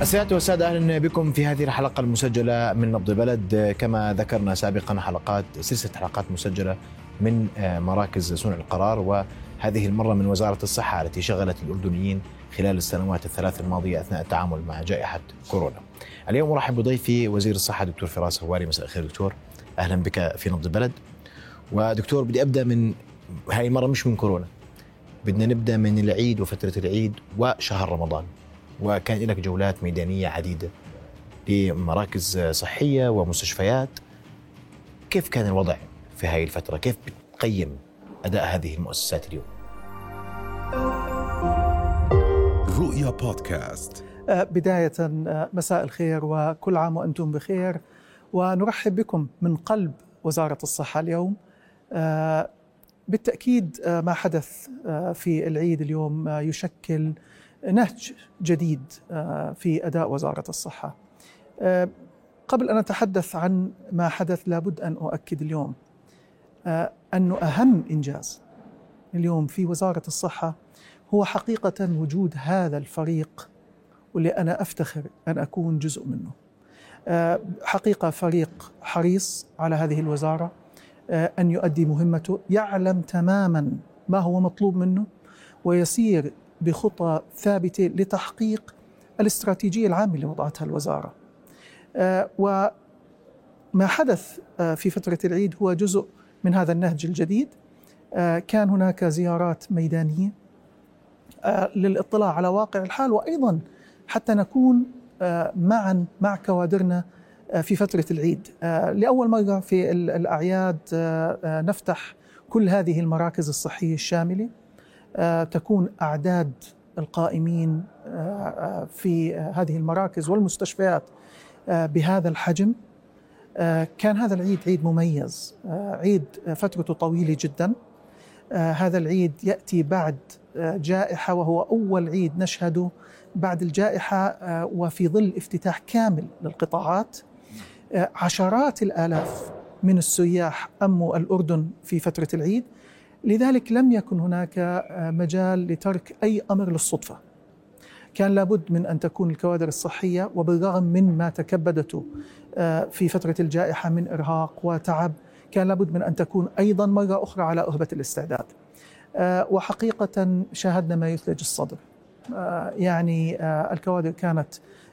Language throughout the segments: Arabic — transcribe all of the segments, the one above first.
السيادة والسادة أهلا بكم في هذه الحلقة المسجلة من نبض بلد. كما ذكرنا سابقا حلقات سلسلة حلقات مسجلة من مراكز صنع القرار وهذه المرة من وزارة الصحة التي شغلت الأردنيين خلال السنوات الثلاث الماضية أثناء التعامل مع جائحة كورونا. اليوم أرحب بضيفي وزير الصحة دكتور فراس هواري مساء الخير دكتور. أهلا بك في نبض البلد ودكتور بدي أبدأ من هاي المرة مش من كورونا. بدنا نبدأ من العيد وفترة العيد وشهر رمضان. وكان لك جولات ميدانية عديدة لمراكز صحية ومستشفيات. كيف كان الوضع في هذه الفترة؟ كيف بتقيم أداء هذه المؤسسات اليوم؟ رؤيا بودكاست. بداية مساء الخير وكل عام وأنتم بخير. ونرحب بكم من قلب وزارة الصحة اليوم. بالتأكيد ما حدث في العيد اليوم يشكل نهج جديد في أداء وزارة الصحة. قبل أن أتحدث عن ما حدث لابد أن أؤكد اليوم أنه أهم إنجاز اليوم في وزارة الصحة هو حقيقة وجود هذا الفريق واللي أنا أفتخر أن أكون جزء منه. حقيقة فريق حريص على هذه الوزارة أن يؤدي مهمته يعلم تماما ما هو مطلوب منه ويسير بخطى ثابتة لتحقيق الاستراتيجية العامة اللي وضعتها الوزاره. وما حدث في فترة العيد هو جزء من هذا النهج الجديد. كان هناك زيارات ميدانية للاطلاع على واقع الحال وأيضا حتى نكون معا مع كوادرنا في فترة العيد. لأول مرة في الأعياد نفتح كل هذه المراكز الصحية الشاملة تكون أعداد القائمين في هذه المراكز والمستشفيات بهذا الحجم. كان هذا العيد عيد مميز عيد فترته طويلة جدا. هذا العيد يأتي بعد جائحة وهو أول عيد نشهده بعد الجائحة وفي ظل افتتاح كامل للقطاعات. عشرات الآلاف من السياح أموا الأردن في فترة العيد. لذلك لم يكن هناك مجال لترك أي أمر للصدفة. كان لابد من أن تكون الكوادر الصحية وبالرغم من ما تكبدته في فترة الجائحة من إرهاق وتعب كان لابد من أن تكون أيضا مرة أخرى على أهبة الاستعداد. وحقيقة شاهدنا ما يثلج الصدر. يعني الكوادر كانت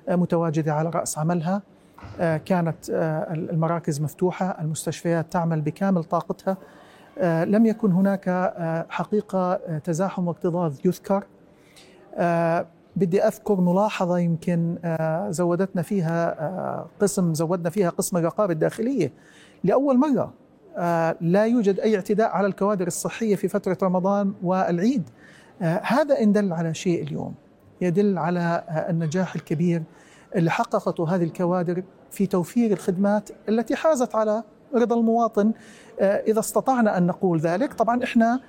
متواجدة على رأس عملها كانت المراكز مفتوحة، المستشفيات تعمل بكامل طاقتها لم يكن هناك حقيقة تزاحم واكتظاظ يذكر. بدي أذكر ملاحظة يمكن زودتنا فيها قسم زودنا فيها قسم الرقابة الداخلية. لأول مرة لا يوجد أي اعتداء على الكوادر الصحية في فترة رمضان والعيد. هذا إن دل على شيء اليوم. يدل على النجاح الكبير اللي حققته هذه الكوادر في توفير الخدمات التي حازت على رضا المواطن إذا استطعنا أن نقول ذلك طبعا إحنا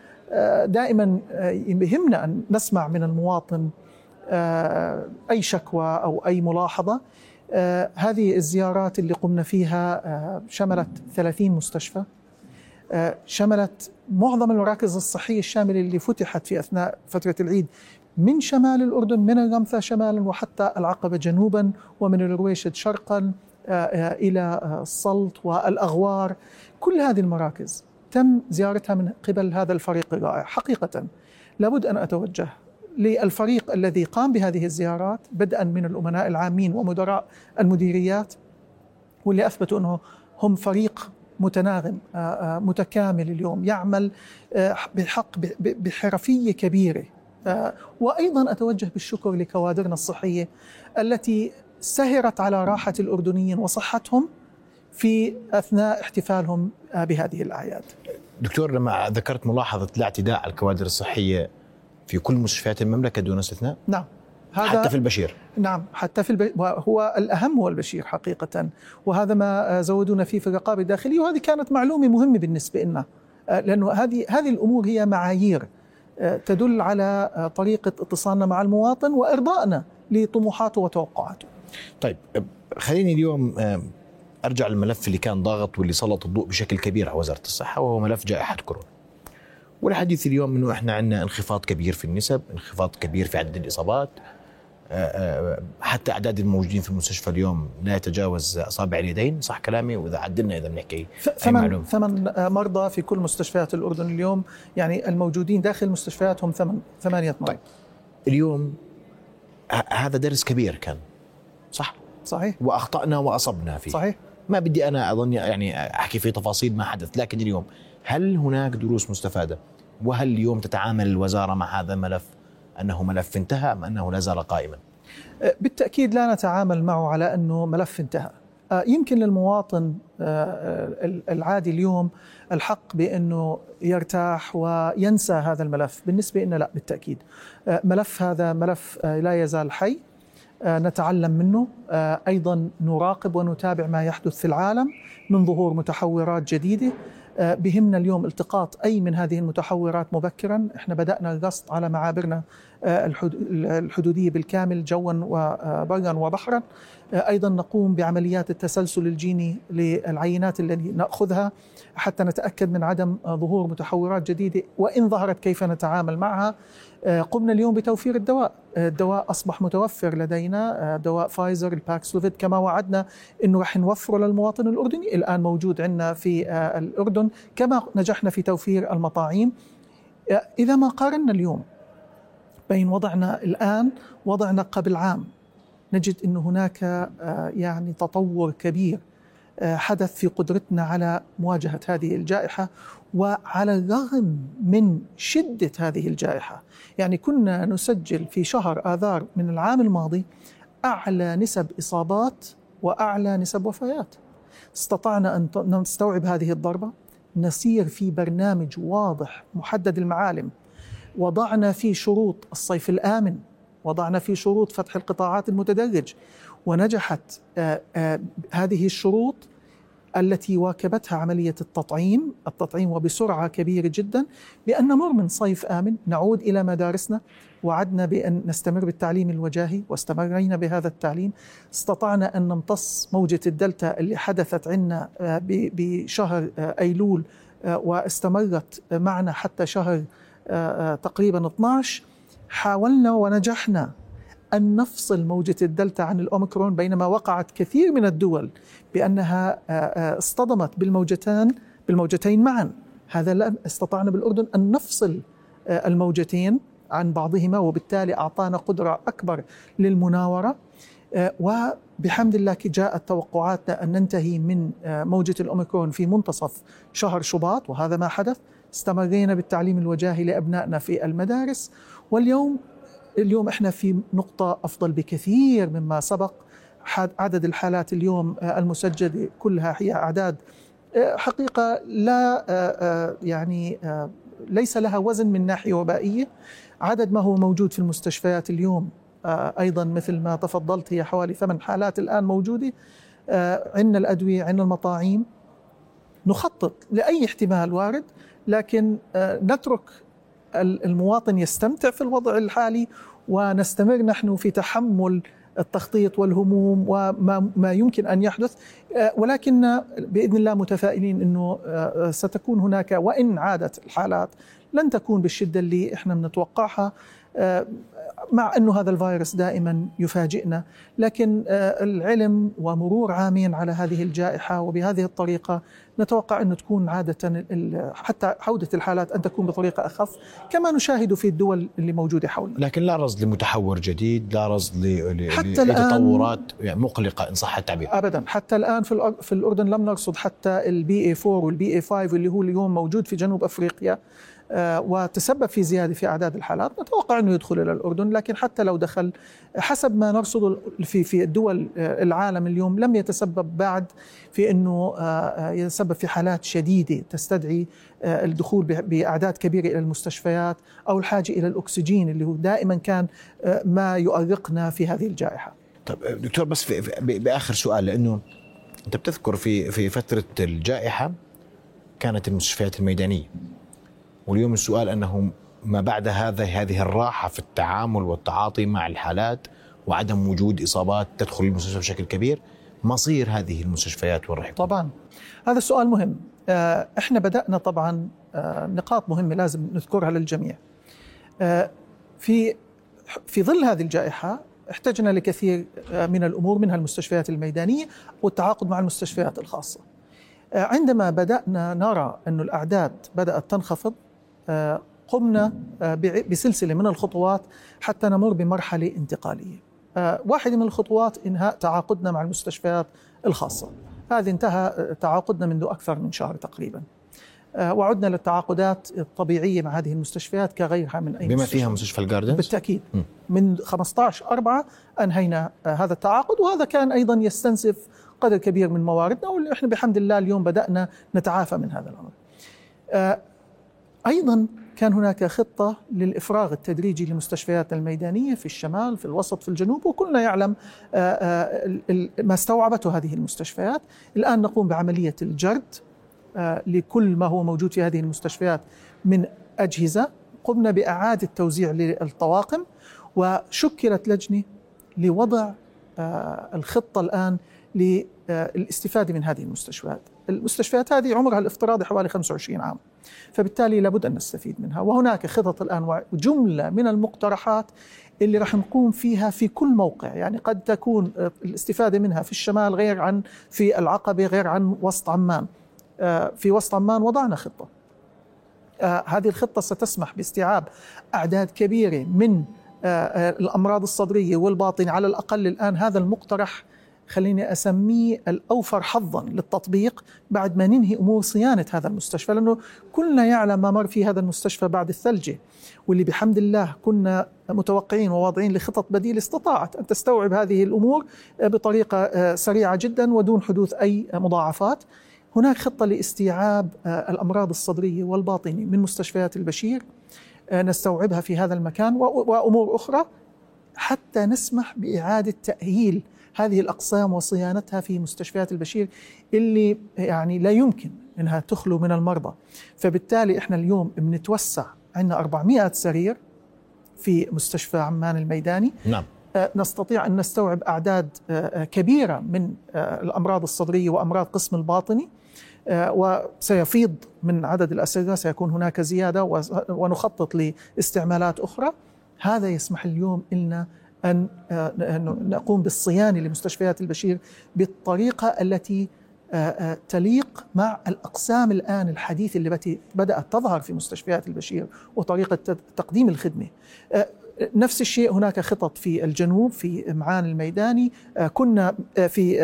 دائما يهمنا أن نسمع من المواطن أي شكوى أو أي ملاحظة. هذه الزيارات اللي قمنا فيها شملت 30 مستشفى. شملت معظم المراكز الصحية الشاملة اللي فتحت في أثناء فترة العيد من شمال الأردن من الرمثا شمالا وحتى العقبة جنوبا ومن الرويشد شرقا. إلى السلط والأغوار. كل هذه المراكز تم زيارتها من قبل هذا الفريق الرائع حقيقة لابد أن أتوجه للفريق الذي قام بهذه الزيارات بدءا من الأمناء العامين ومدراء المديريات واللي أثبتوا أنه هم فريق متناغم متكامل اليوم يعمل بحق بحرفية كبيرة. وأيضا أتوجه بالشكر لكوادرنا الصحية التي سهرت على راحة الأردنيين وصحتهم في أثناء احتفالهم بهذه الأعياد. دكتور لما ذكرت ملاحظة الاعتداء على الكوادر الصحية في كل مستشفيات المملكة دون استثناء؟ نعم. هذا حتى في البشير. نعم حتى في الب... هو الأهم هو البشير حقيقة. وهذا ما زودونا فيه في الرقابة الداخلية وهذه كانت معلومة مهمة بالنسبة لنا لأنه هذه هذه الأمور هي معايير تدل على طريقة اتصالنا مع المواطن وإرضائنا لطموحاته وتوقعاته. طيب خليني اليوم أرجع للملف اللي كان ضاغط واللي سلط الضوء بشكل كبير على وزارة الصحة وهو ملف جائحة كورونا. والحديث اليوم إنه إحنا عندنا انخفاض كبير في النسب، انخفاض كبير في عدد الإصابات، آه، حتى أعداد الموجودين في المستشفى اليوم لا يتجاوز أصابع اليدين صح كلامي؟ وإذا عدلنا إذا بنحكي ثمان ثمان مرضى في كل مستشفيات الأردن اليوم يعني الموجودين داخل المستشفيات هم ثمان ثمانية مرضى. طيب اليوم هذا درس كبير كان. صح؟ صحيح. وأخطأنا وأصبنا فيه. صحيح. ما بدي أنا أظن يعني أحكي في تفاصيل ما حدث لكن اليوم هل هناك دروس مستفادة؟ وهل اليوم تتعامل الوزارة مع هذا الملف أنه ملف انتهى أم أنه لا زال قائما؟ أه، بالتأكيد لا نتعامل معه على أنه ملف انتهى. أه، يمكن للمواطن أه، العادي اليوم الحق بأنه يرتاح وينسى هذا الملف، بالنسبة لنا لا بالتأكيد. ملف هذا ملف لا يزال حي. نتعلم منه. أيضا نراقب ونتابع ما يحدث في العالم من ظهور متحورات جديدة. آه، بهمنا اليوم التقاط أي من هذه المتحورات مبكرا. إحنا بدأنا القصد على معابرنا آه، الحدودية بالكامل جوا وبرا وبحرا. آه، أيضا نقوم بعمليات التسلسل الجيني للعينات التي نأخذها حتى نتأكد من عدم ظهور متحورات جديدة. وإن ظهرت كيف نتعامل معها؟ قمنا اليوم بتوفير الدواء. الدواء أصبح متوفر لدينا. دواء فايزر الباكسلوفيد كما وعدنا أنه رح نوفره للمواطن الأردني. الآن موجود عندنا في الأردن كما نجحنا في توفير المطاعيم. إذا ما قارنا اليوم بين وضعنا الآن وضعنا قبل عام نجد أن هناك يعني تطور كبير حدث في قدرتنا على مواجهة هذه الجائحة. وعلى الرغم من شدة هذه الجائحة يعني كنا نسجل في شهر آذار من العام الماضي أعلى نسب إصابات وأعلى نسب وفيات. استطعنا أن نستوعب هذه الضربة نسير في برنامج واضح محدد المعالم. وضعنا في شروط الصيف الآمن وضعنا في شروط فتح القطاعات المتدرج ونجحت هذه الشروط التي واكبتها عملية التطعيم. التطعيم وبسرعة كبيرة جدا بأن نمر من صيف آمن. نعود إلى مدارسنا. وعدنا بأن نستمر بالتعليم الوجاهي واستمرينا بهذا التعليم. استطعنا أن نمتص موجة الدلتا اللي حدثت عندنا آه، بشهر آه، أيلول آه، واستمرت معنا حتى شهر تقريبا 12 حاولنا ونجحنا. أن نفصل موجة الدلتا عن الأوميكرون بينما وقعت كثير من الدول بأنها آه، آه، اصطدمت بالموجتان بالموجتين معا. هذا لا استطعنا بالأردن أن نفصل آه، الموجتين عن بعضهما وبالتالي أعطانا قدرة أكبر للمناورة. وبحمد الله جاءت توقعاتنا أن ننتهي من موجة الأوميكرون في منتصف شهر شباط وهذا ما حدث. استمرينا بالتعليم الوجاهي لأبنائنا في المدارس. واليوم اليوم إحنا في نقطة أفضل بكثير مما سبق. عدد الحالات اليوم آه، المسجلة كلها هي أعداد. آه، حقيقة لا آه، يعني ليس لها وزن من ناحية وبائية. عدد ما هو موجود في المستشفيات اليوم أيضا مثل ما تفضلت هي حوالي ثمان حالات الآن موجودة. عندنا الأدوية عندنا المطاعيم. نخطط لأي احتمال وارد لكن نترك المواطن يستمتع في الوضع الحالي ونستمر نحن في تحمل التخطيط والهموم وما ما يمكن أن يحدث. آه، ولكن بإذن الله متفائلين إنه آه، ستكون هناك وإن عادت الحالات لن تكون بالشدة اللي إحنا بنتوقعها آه، مع إنه هذا الفيروس دائما يفاجئنا. لكن العلم ومرور عامين على هذه الجائحة وبهذه الطريقة نتوقع أن تكون عادة حتى عودة الحالات أن تكون بطريقة أخف كما نشاهد في الدول اللي موجودة حولنا. لكن لا رصد لمتحور جديد لا رصد حتى لتطورات يعني مقلقة إن صح التعبير. أبدا. حتى الآن في, الأردن لم نرصد حتى ال BA 4 وال BA 5 اللي هو اليوم موجود في جنوب أفريقيا. وتسبب في زيادة في أعداد الحالات نتوقع إنه يدخل إلى الأردن لكن حتى لو دخل حسب ما نرصد في في الدول آه، العالم اليوم لم يتسبب بعد في إنه آه، يتسبب في حالات شديدة تستدعي الدخول بأعداد كبيرة إلى المستشفيات أو الحاجة إلى الأكسجين اللي هو دائما كان ما يؤرقنا في هذه الجائحة. طيب دكتور بس في بآخر سؤال لأنه أنت بتذكر في في فترة الجائحة كانت المستشفيات الميدانية واليوم السؤال أنه ما بعد هذا هذه الراحة في التعامل والتعاطي مع الحالات وعدم وجود إصابات تدخل المستشفى بشكل كبير مصير هذه المستشفيات وين طبعا. هذا السؤال مهم. آه، إحنا بدأنا طبعا آه، نقاط مهمة لازم نذكرها للجميع. آه، في في ظل هذه الجائحة احتجنا لكثير من الأمور منها المستشفيات الميدانية والتعاقد مع المستشفيات الخاصة. عندما بدأنا نرى أن الأعداد بدأت تنخفض قمنا بسلسلة من الخطوات حتى نمر بمرحلة انتقالية. واحدة من الخطوات إنهاء تعاقدنا مع المستشفيات الخاصة. هذه انتهى تعاقدنا منذ أكثر من شهر تقريبا. وعدنا للتعاقدات الطبيعية مع هذه المستشفيات كغيرها من أي بما مستشفى. فيها مستشفى الجاردنز بالتأكيد من 15 4 أنهينا هذا التعاقد وهذا كان أيضا يستنزف قدر كبير من مواردنا وإحنا بحمد الله اليوم بدأنا نتعافى من هذا الأمر. أيضا كان هناك خطة للإفراغ التدريجي للمستشفيات الميدانية في الشمال في الوسط في الجنوب وكلنا يعلم ما استوعبته هذه المستشفيات الآن نقوم بعملية الجرد لكل ما هو موجود في هذه المستشفيات من أجهزة قمنا بإعادة توزيع للطواقم وشكلت لجنة لوضع الخطة الآن للاستفاده من هذه المستشفيات. المستشفيات هذه عمرها الافتراضي حوالي 25 عام. فبالتالي لابد أن نستفيد منها وهناك خطط الآن وجملة من المقترحات اللي راح نقوم فيها في كل موقع يعني قد تكون الاستفادة منها في الشمال غير عن في العقبة غير عن وسط عمان. في وسط عمان وضعنا خطة. هذه الخطة ستسمح باستيعاب أعداد كبيرة من الأمراض الصدرية والباطنة على الأقل الآن هذا المقترح خليني أسميه الأوفر حظا للتطبيق بعد ما ننهي أمور صيانة هذا المستشفى لأنه كلنا يعلم ما مر في هذا المستشفى بعد الثلجه واللي بحمد الله كنا متوقعين وواضعين لخطط بديله استطاعت أن تستوعب هذه الأمور بطريقة سريعة جدا ودون حدوث أي مضاعفات. هناك خطة لاستيعاب الأمراض الصدرية والباطنه من مستشفيات البشير نستوعبها في هذا المكان وأمور أخرى حتى نسمح بإعادة تأهيل هذه الأقسام وصيانتها في مستشفيات البشير اللي يعني لا يمكن إنها تخلو من المرضى. فبالتالي إحنا اليوم بنتوسع عندنا 400 سرير في مستشفى عمان الميداني. نعم. نستطيع أن نستوعب أعداد كبيرة من الأمراض الصدرية وأمراض قسم الباطني. وسيفيض من عدد الاسرة سيكون هناك زيادة ونخطط لاستعمالات أخرى. هذا يسمح اليوم لنا أن نقوم بالصيانة لمستشفيات البشير بالطريقة التي تليق مع الأقسام الآن الحديثة التي بدأت تظهر في مستشفيات البشير وطريقة تقديم الخدمة. نفس الشيء هناك خطط في الجنوب في معان الميداني. كنا في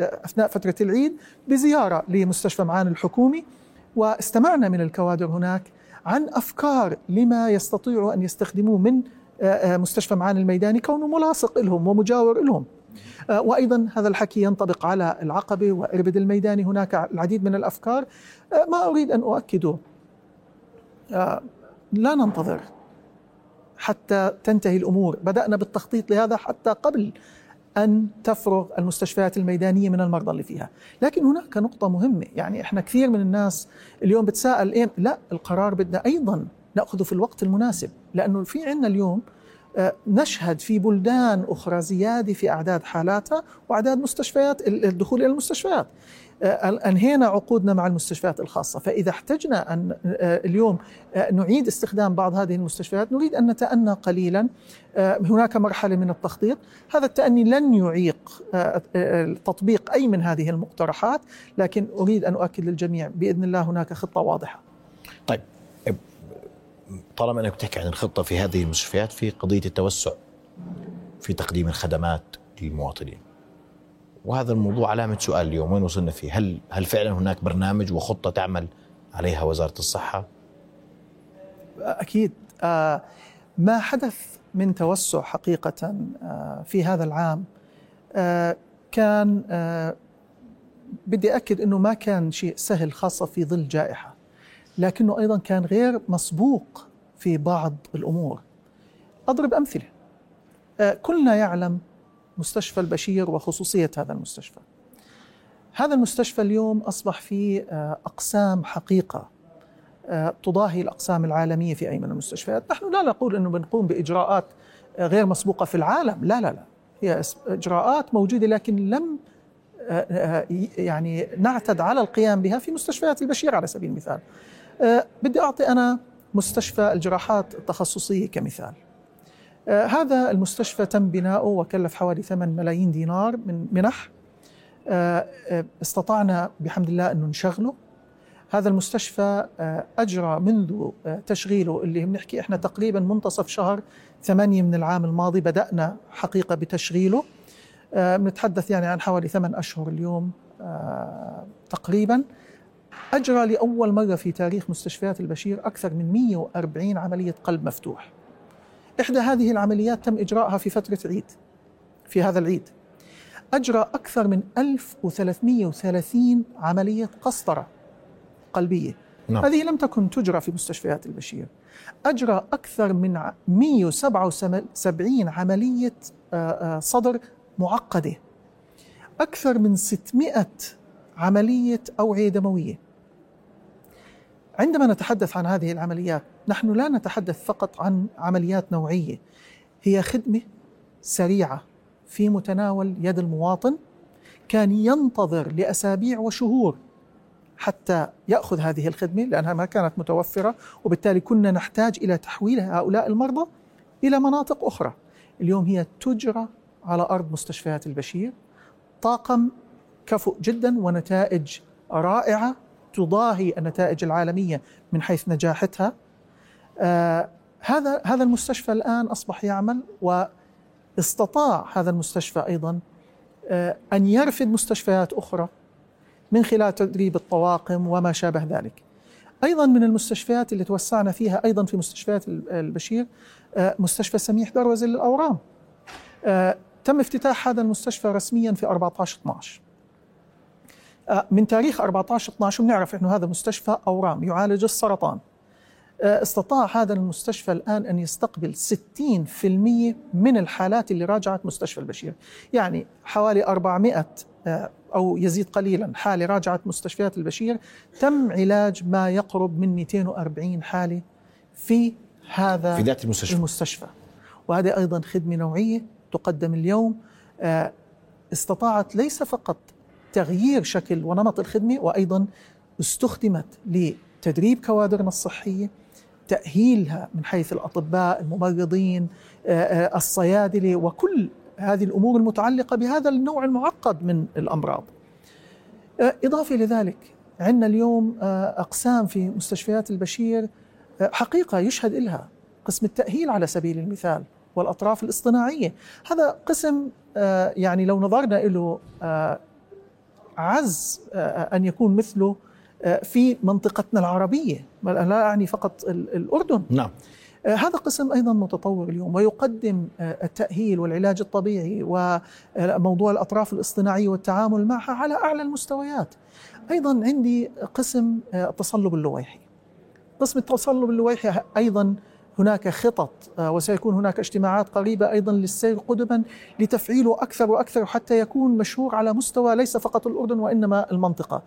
أثناء فترة العيد بزيارة لمستشفى معان الحكومي واستمعنا من الكوادر هناك عن أفكار لما يستطيعوا أن يستخدموه من مستشفى معان الميداني كونه ملاصق لهم ومجاور لهم. وأيضا هذا الحكي ينطبق على العقبة وإربد الميداني. هناك العديد من الأفكار. ما أريد أن أؤكده. لا ننتظر حتى تنتهي الأمور، بدأنا بالتخطيط لهذا حتى قبل أن تفرغ المستشفيات الميدانية من المرضى اللي فيها، لكن هناك نقطة مهمة، يعني إحنا كثير من الناس اليوم بتساءل إيه؟ لا القرار بدنا أيضا ناخذه في الوقت المناسب، لأنه في عندنا اليوم نشهد في بلدان أخرى زيادة في أعداد حالاتها وأعداد مستشفيات الدخول إلى المستشفيات. أنهينا عقودنا مع المستشفيات الخاصة، فإذا احتجنا أن اليوم نعيد استخدام بعض هذه المستشفيات نريد أن نتأنى قليلا. هناك مرحلة من التخطيط، هذا التأني لن يعيق تطبيق أي من هذه المقترحات، لكن أريد أن أؤكد للجميع بإذن الله هناك خطة واضحة. طيب. طالما أنك بتحكي عن الخطة في هذه المستشفيات في قضية التوسع في تقديم الخدمات للمواطنين. وهذا الموضوع علامة سؤال اليوم وين وصلنا فيه؟ هل هل فعلا هناك برنامج وخطة تعمل عليها وزارة الصحة؟ أكيد ما حدث من توسع حقيقة في هذا العام كان بدي أكد إنه ما كان شيء سهل خاصة في ظل جائحة لكنه أيضا كان غير مسبوق في بعض الأمور. أضرب أمثلة. كلنا يعلم مستشفى البشير وخصوصية هذا المستشفى. هذا المستشفى اليوم أصبح فيه أقسام حقيقة تضاهي الأقسام العالمية في أي من المستشفيات، نحن لا نقول إنه بنقوم بإجراءات غير مسبوقة في العالم، لا لا لا، هي إجراءات موجودة لكن لم يعني نعتد على القيام بها في مستشفيات البشير على سبيل المثال. بدي أعطي أنا مستشفى الجراحات التخصصية كمثال. آه، هذا المستشفى تم بناؤه وكلف حوالي 8 ملايين دينار من منح. آه، استطعنا بحمد الله أن نشغله هذا المستشفى أجرى منذ تشغيله اللي بنحكي إحنا تقريبا منتصف شهر ثمانية من العام الماضي بدأنا حقيقة بتشغيله. بنتحدث يعني عن حوالي ثمان أشهر اليوم تقريبا. أجرى لأول مرة في تاريخ مستشفيات البشير أكثر من 140 عملية قلب مفتوح. إحدى هذه العمليات تم إجراءها في فترة عيد في هذا العيد. أجرى أكثر من 1330 عملية قسطرة قلبية. نعم. هذه لم تكن تجرى في مستشفيات البشير. أجرى أكثر من ع- 177 عملية آه، آه، صدر معقدة. أكثر من 600 عملية أوعية دموية عندما نتحدث عن هذه العمليات نحن لا نتحدث فقط عن عمليات نوعية هي خدمة سريعة في متناول يد المواطن كان ينتظر لأسابيع وشهور حتى يأخذ هذه الخدمة لأنها ما كانت متوفرة وبالتالي كنا نحتاج إلى تحويل هؤلاء المرضى إلى مناطق أخرى. اليوم هي تجرى على أرض مستشفيات البشير طاقم كفؤ جدا ونتائج رائعة تضاهي النتائج العالمية من حيث نجاحتها. آه هذا هذا المستشفى الآن أصبح يعمل واستطاع هذا المستشفى أيضا آه أن يرفد مستشفيات أخرى من خلال تدريب الطواقم وما شابه ذلك. أيضا من المستشفيات اللي توسعنا فيها أيضا في مستشفيات البشير آه، مستشفى سميح دروزة للأورام. آه، تم افتتاح هذا المستشفى رسميا في 14 12 آه، من تاريخ 14 12 بنعرف إنه هذا مستشفى أورام يعالج السرطان. آه، استطاع هذا المستشفى الآن أن يستقبل 60% من الحالات اللي راجعت مستشفى البشير. يعني حوالي 400 آه، أو يزيد قليلا حالة راجعت مستشفيات البشير. تم علاج ما يقرب من 240 حالة في هذا في ذات المستشفى. المستشفى. وهذه أيضا خدمة نوعية تقدم اليوم. آه، استطاعت ليس فقط تغيير شكل ونمط الخدمة وأيضا استخدمت لتدريب كوادرنا الصحية تأهيلها من حيث الأطباء الممرضين آه، آه، الصيادلة وكل هذه الأمور المتعلقة بهذا النوع المعقد من الأمراض. آه، إضافة إلى ذلك عندنا اليوم أقسام في مستشفيات البشير حقيقة يشهد لها قسم التأهيل على سبيل المثال والأطراف الاصطناعية، هذا قسم يعني لو نظرنا له عز آه، أن يكون مثله آه، في منطقتنا العربية، لا أعني فقط ال- الأردن. نعم آه، هذا قسم أيضا متطور اليوم ويقدم آه، التأهيل والعلاج الطبيعي وموضوع الأطراف الاصطناعية والتعامل معها على أعلى المستويات. أيضا عندي قسم آه، التصلب اللويحي. قسم التصلب اللويحي أيضا هناك خطط آه، وسيكون هناك اجتماعات قريبة أيضا للسير قدما لتفعيله أكثر وأكثر حتى يكون مشهور على مستوى ليس فقط الأردن وإنما المنطقة.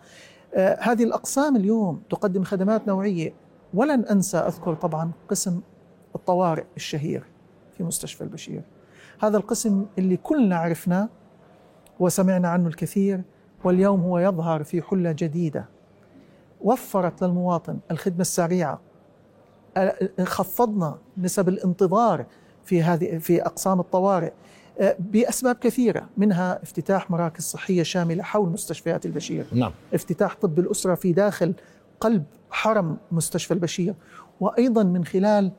آه، هذه الأقسام اليوم تقدم خدمات نوعية ولن أنسى أذكر طبعا قسم الطوارئ الشهير في مستشفى البشير هذا القسم اللي كلنا عرفناه وسمعنا عنه الكثير واليوم هو يظهر في حلة جديدة وفرت للمواطن الخدمة السريعة أ- خفضنا نسب الانتظار في هذه في أقسام الطوارئ. أ، بأسباب كثيرة منها افتتاح مراكز صحية شاملة حول مستشفيات البشير. نعم. افتتاح طب الأسرة في داخل قلب حرم مستشفى البشير. وأيضا من خلال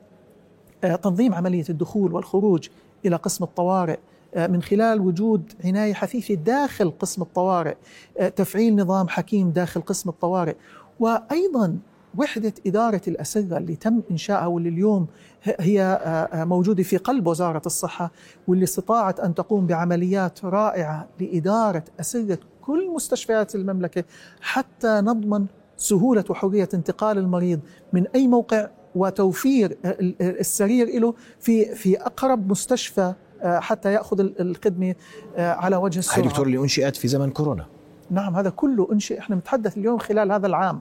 آه، تنظيم عملية الدخول والخروج إلى قسم الطوارئ. آه، من خلال وجود عناية حثيثة داخل قسم الطوارئ. آه، تفعيل نظام حكيم داخل قسم الطوارئ. وأيضا وحدة إدارة الأسرة اللي تم إنشائها واللي اليوم هي موجودة في قلب وزارة الصحة واللي استطاعت أن تقوم بعمليات رائعة لإدارة أسرة كل مستشفيات المملكة حتى نضمن سهولة وحرية انتقال المريض من أي موقع وتوفير ال- ال- السرير له في في أقرب مستشفى حتى يأخذ ال- الخدمة على وجه السرعة دكتور اللي أنشئت في زمن كورونا. نعم هذا كله أنشئ إحنا نتحدث اليوم خلال هذا العام.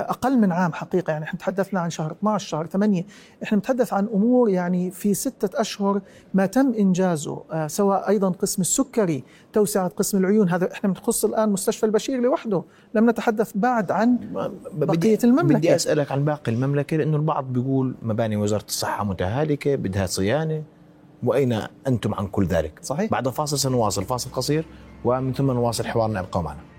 أقل من عام حقيقة يعني إحنا تحدثنا عن شهر 12 شهر 8 إحنا نتحدث عن أمور يعني في ستة أشهر ما تم إنجازه آه، سواء أيضا قسم السكري توسعة قسم العيون هذا إحنا بنخص الآن مستشفى البشير لوحده. لم نتحدث بعد عن بقية المملكة. بدي أسألك عن باقي المملكة لأنه البعض بيقول مباني وزارة الصحة متهالكة بدها صيانة. وأين أنتم عن كل ذلك؟ صحيح. بعد فاصل سنواصل فاصل قصير ومن ثم نواصل حوارنا ابقوا معنا.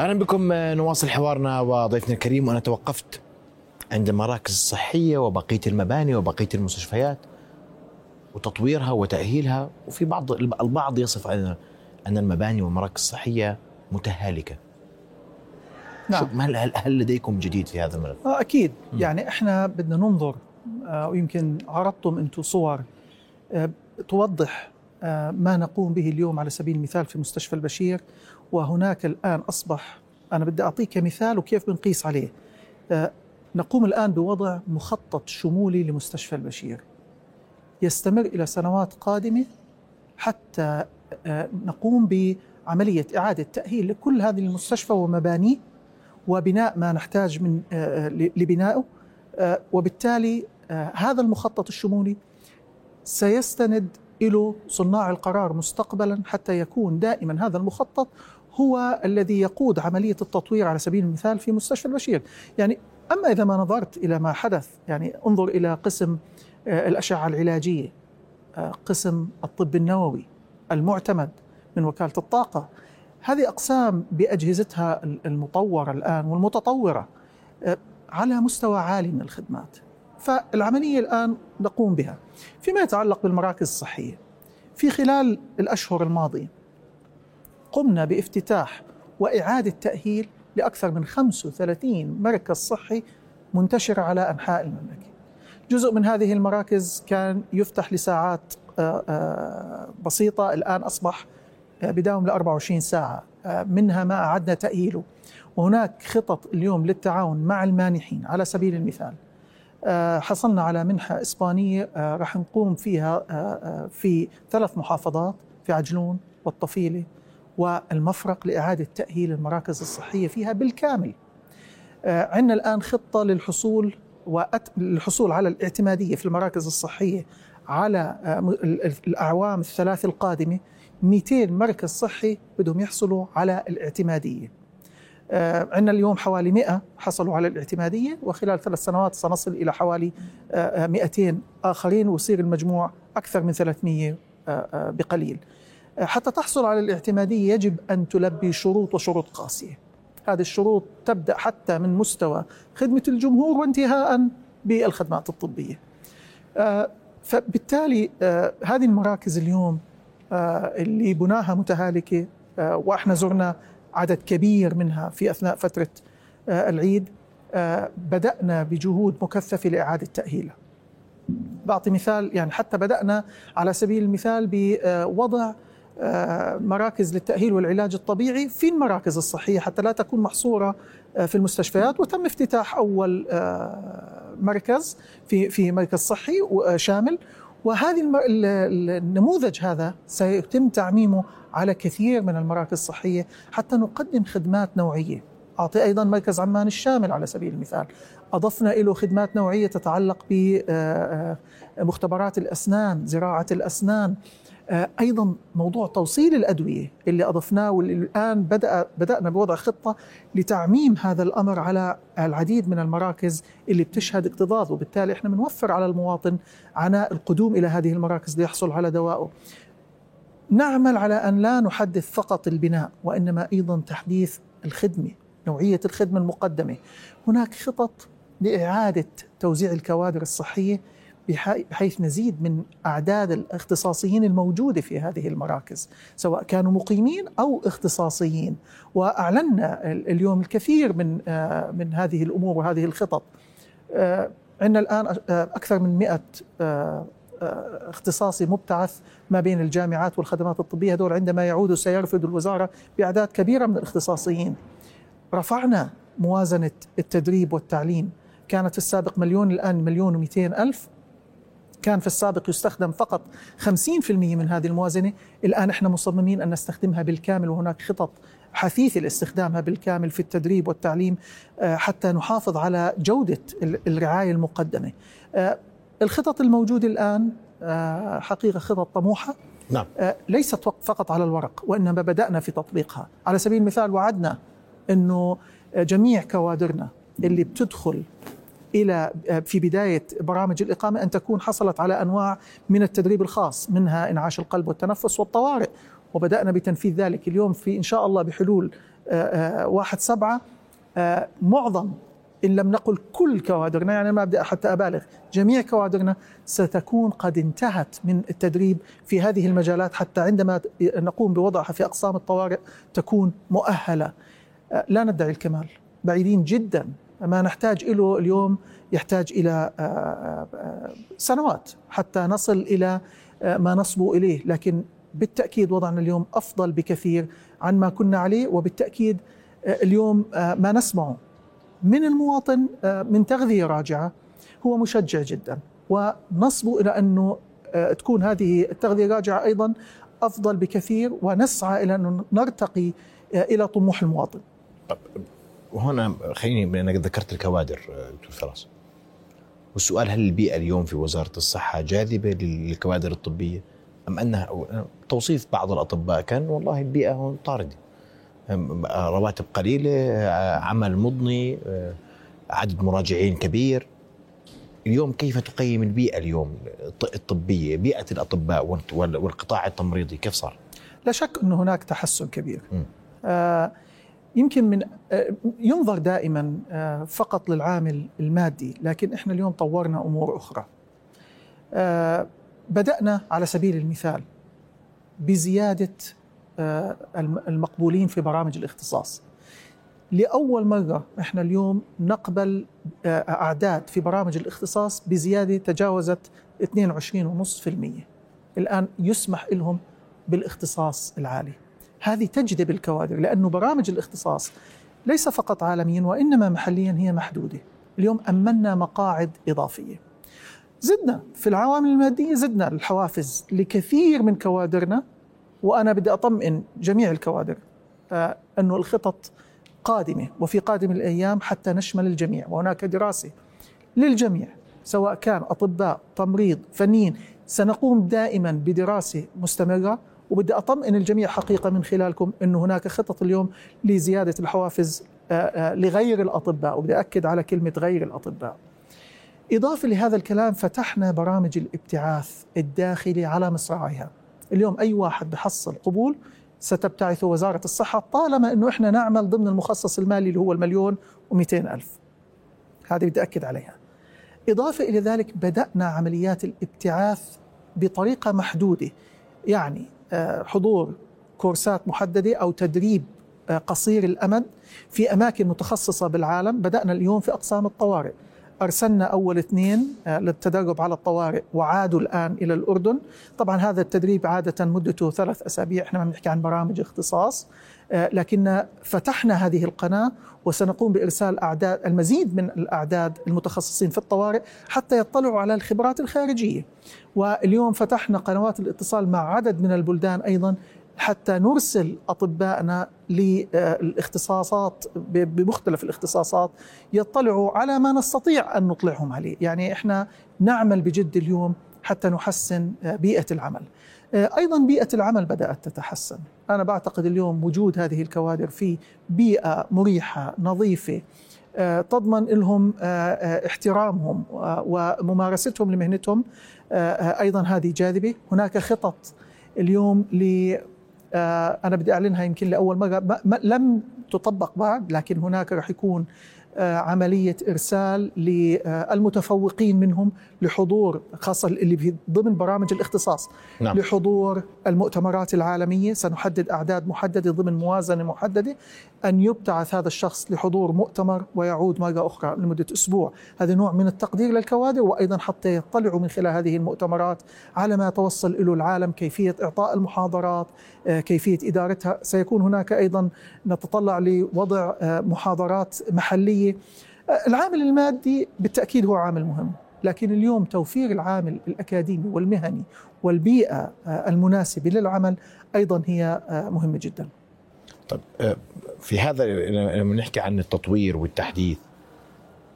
أهلا بكم نواصل حوارنا وضيفنا الكريم. وأنا توقفت عند المراكز الصحيه وبقية المباني وبقية المستشفيات وتطويرها وتأهيلها. وفي بعض البعض يصف ان أن المباني والمراكز الصحية متهالكة. نعم. هل هل- هل لديكم جديد في هذا الملف؟ آه، أكيد. م. يعني إحنا بدنا ننظر آه، ويمكن عرضتم أنتم صور آه، توضح آه، ما نقوم به اليوم على سبيل المثال في مستشفى البشير. وهناك الآن أصبح أنا بدي أعطيك مثال وكيف بنقيس عليه. آه، نقوم الآن بوضع مخطط شمولي لمستشفى البشير. يستمر إلى سنوات قادمة حتى آه، نقوم بعملية إعادة تأهيل لكل هذه المستشفى ومبانيه وبناء ما نحتاج من آه، لبنائه. وبالتالي هذا المخطط الشمولي سيستند له صناع القرار مستقبلا حتى يكون دائما هذا المخطط هو الذي يقود عملية التطوير على سبيل المثال في مستشفى البشير، يعني أما إذا ما نظرت إلى ما حدث يعني انظر إلى قسم آه، الأشعة العلاجية آه، قسم الطب النووي المعتمد من وكالة الطاقة هذه أقسام بأجهزتها المطورة الآن والمتطورة آه، على مستوى عالي من الخدمات. فالعملية الآن نقوم بها. فيما يتعلق بالمراكز الصحية في خلال الأشهر الماضية قمنا بافتتاح وإعادة تأهيل لأكثر من 35 مركز صحي منتشره على أنحاء المملكة. جزء من هذه المراكز كان يفتح لساعات آه، آه، بسيطة الآن أصبح آه، بداوم ل 24 ساعة آه، منها ما أعدنا تأهيله وهناك خطط اليوم للتعاون مع المانحين على سبيل المثال حصلنا على منحة إسبانية راح نقوم فيها في ثلاث محافظات في عجلون والطفيلة والمفرق لإعادة تأهيل المراكز الصحية فيها بالكامل. آه، عندنا الآن خطة للحصول. للحصول على الاعتمادية في المراكز الصحية على آه، الأعوام الثلاث القادمة. 200 مركز صحي بدهم يحصلوا على الاعتمادية. آه، عندنا اليوم حوالي 100 حصلوا على الاعتمادية وخلال ثلاث سنوات سنصل إلى حوالي آه، آه، 200 آخرين ويصير المجموع أكثر من 300 آه، آه، بقليل. حتى تحصل على الاعتمادية يجب أن تلبي شروط وشروط قاسية. هذه الشروط تبدأ حتى من مستوى خدمة الجمهور وانتهاء بالخدمات الطبية. آه، فبالتالي آه، هذه المراكز اليوم آه، اللي بناها متهالكة وإحنا زرنا عدد كبير منها في أثناء فترة العيد بدأنا بجهود مكثفة لإعادة تأهيلها. بعطي مثال يعني حتى بدأنا على سبيل المثال بوضع مراكز للتأهيل والعلاج الطبيعي في المراكز الصحية حتى لا تكون محصورة آه، في المستشفيات. وتم افتتاح أول آه، مركز في في مركز صحي آه، شامل. وهذه النموذج هذا سيتم تعميمه على كثير من المراكز الصحية حتى نقدم خدمات نوعية. أعطي أيضا مركز عمان الشامل على سبيل المثال. أضفنا له خدمات نوعية تتعلق بمختبرات الأسنان زراعة الأسنان آه، أيضا موضوع توصيل الأدوية اللي أضفناه واللي الان بدا بدأنا بوضع خطة لتعميم هذا الأمر على العديد من المراكز اللي بتشهد اكتظاظ وبالتالي إحنا بنوفر على المواطن عناء القدوم إلى هذه المراكز ليحصل على دوائه. نعمل على أن لا نحدث فقط البناء وإنما أيضا تحديث الخدمة، نوعية الخدمة المقدمة. هناك خطط لإعادة توزيع الكوادر الصحية بحيث نزيد من أعداد الاختصاصيين الموجودة في هذه المراكز سواء كانوا مقيمين أو اختصاصيين. واعلنا ال- اليوم الكثير من آه، من هذه الأمور وهذه الخطط. آه، عندنا الآن آه، أكثر من 100 آه، آه، اختصاصي مبتعث ما بين الجامعات والخدمات الطبية. هذول عندما يعودوا سيرفد الوزارة بأعداد كبيرة من الاختصاصيين. رفعنا موازنة التدريب والتعليم. كانت في السابق مليون الآن مليون و ألف. كان في السابق يستخدم فقط 50% من هذه الموازنة. الآن إحنا مصممين أن نستخدمها بالكامل وهناك خطط حثيثة لاستخدامها بالكامل في التدريب والتعليم آه، حتى نحافظ على جودة ال- الرعاية المقدمة. آه، الخطط الموجودة الآن آه، حقيقة خطط طموحة. نعم. ليست فقط على الورق وإنما بدأنا في تطبيقها. على سبيل المثال وعدنا أنه جميع كوادرنا اللي بتدخل إلى في بداية برامج الإقامة أن تكون حصلت على أنواع من التدريب الخاص منها إنعاش القلب والتنفس والطوارئ. وبدأنا بتنفيذ ذلك اليوم في إن شاء الله بحلول آه، آه، واحد سبعة. آه، معظم إن لم نقل كل كوادرنا يعني ما أبدأ حتى أبالغ جميع كوادرنا ستكون قد انتهت من التدريب في هذه المجالات حتى عندما نقوم بوضعها في أقسام الطوارئ تكون مؤهلة. لا ندعي الكمال بعيدين جدا. ما نحتاج له اليوم يحتاج إلى سنوات حتى نصل إلى ما نصبو إليه. لكن بالتأكيد وضعنا اليوم أفضل بكثير عن ما كنا عليه وبالتأكيد آه، اليوم آه، ما نسمعه من المواطن آه، من تغذية راجعة هو مشجع جدا. ونصبو إلى أنه تكون هذه التغذية راجعة أيضا أفضل بكثير ونسعى إلى أن نرتقي إلى طموح المواطن. وهنا خليني أنا ذكرت الكوادر دكتور فراس. والسؤال هل البيئة اليوم في وزارة الصحة جاذبة للكوادر الطبية؟ أم أنها توصيف بعض الأطباء كان والله البيئة هون طاردة. رواتب قليلة عمل مضني عدد مراجعين كبير. اليوم كيف تقيم البيئة اليوم الطبية؟ بيئة الأطباء والقطاع التمريضي كيف صار؟ لا شك أن هناك تحسن كبير. آه يمكن من آه ينظر دائما آه فقط للعامل المادي لكن إحنا اليوم طورنا أمور أخرى. آه بدأنا على سبيل المثال بزيادة آه، المقبولين في برامج الاختصاص. لأول مرة إحنا اليوم نقبل أعداد في برامج الاختصاص بزيادة تجاوزت 22.5% الآن يسمح لهم بالاختصاص العالي. هذه تجذب الكوادر لأنه برامج الاختصاص ليس فقط عالميا وإنما محليا هي محدودة. اليوم أمنا مقاعد إضافية. زدنا في العوامل المادية زدنا الحوافز لكثير من كوادرنا وأنا بدي أطمئن جميع الكوادر آه، أنه الخطط قادمة وفي قادم الأيام حتى نشمل الجميع وهناك دراسة للجميع سواء كان أطباء تمريض فنيين. سنقوم دائما بدراسة مستمرة وبدي أطمئن الجميع حقيقة من خلالكم أنه هناك خطط اليوم لزيادة الحوافز آه، آه، لغير الأطباء وبدي أكد على كلمة غير الأطباء. إضافة لهذا الكلام فتحنا برامج الابتعاث الداخلي على مصراعيها. اليوم أي واحد بحصل قبول ستبتعث وزارة الصحة طالما أنه إحنا نعمل ضمن المخصص المالي اللي هو المليون ومئتين ألف. هذه بدي أكد عليها. إضافة إلى ذلك بدأنا عمليات الابتعاث بطريقة محدودة. يعني حضور كورسات محددة أو تدريب آه، قصير الأمد في أماكن متخصصة بالعالم. بدأنا اليوم في أقسام الطوارئ. أرسلنا أول اثنين آه، للتدرب على الطوارئ وعادوا الآن إلى الأردن. طبعا هذا التدريب عادة مدته ثلاث أسابيع. إحنا ما بنحكي عن برامج اختصاص. آه، لكن فتحنا هذه القناة وسنقوم بإرسال أعداد المزيد من الأعداد المتخصصين في الطوارئ حتى يطلعوا على الخبرات الخارجية واليوم فتحنا قنوات الاتصال مع عدد من البلدان أيضا حتى نرسل اطبائنا للاختصاصات بمختلف الاختصاصات يطلعوا على ما نستطيع أن نطلعهم عليه، يعني إحنا نعمل بجد اليوم حتى نحسن بيئة العمل. أيضا بيئة العمل بدأت تتحسن، أنا بعتقد اليوم وجود هذه الكوادر في بيئة مريحة نظيفة تضمن لهم احترامهم وممارستهم لمهنتهم أيضا هذه جاذبة، هناك خطط اليوم آه، أنا بدي أعلنها يمكن لأول مرة لم تطبق بعد لكن هناك راح يكون آه، عملية إرسال للمتفوقين منهم لحضور خاصة اللي في ضمن برامج الاختصاص نعم. لحضور المؤتمرات العالمية. سنحدد أعداد محددة ضمن موازنة محددة أن يبتعث هذا الشخص لحضور مؤتمر ويعود مرة أخرى لمدة أسبوع. هذا نوع من التقدير للكوادر وأيضا حتى يطلعوا من خلال هذه المؤتمرات على ما توصل له العالم كيفية إعطاء المحاضرات آه، كيفية إدارتها. سيكون هناك أيضا نتطلع لوضع آه، محاضرات محلية آه، العامل المادي بالتأكيد هو عامل مهم لكن اليوم توفير العامل الأكاديمي والمهني والبيئة المناسبة للعمل أيضا هي مهمة جدا. طيب في هذا لما نحكي عن التطوير والتحديث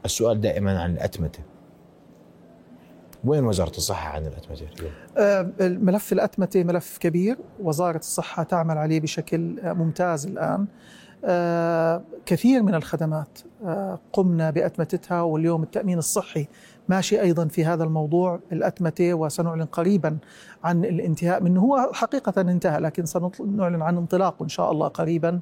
السؤال دائما عن الأتمتة. وين وزارة الصحة عن الأتمتة اليوم؟ آه، ملف الأتمتة ملف كبير وزارة الصحة تعمل عليه بشكل ممتاز الآن. آه، كثير من الخدمات آه، قمنا بأتمتتها واليوم التأمين الصحي ماشي أيضا في هذا الموضوع. الأتمتة وسنعلن قريبا عن الانتهاء منه. هو حقيقة انتهى لكن سنعلن عن انطلاقه إن شاء الله قريبا. آه،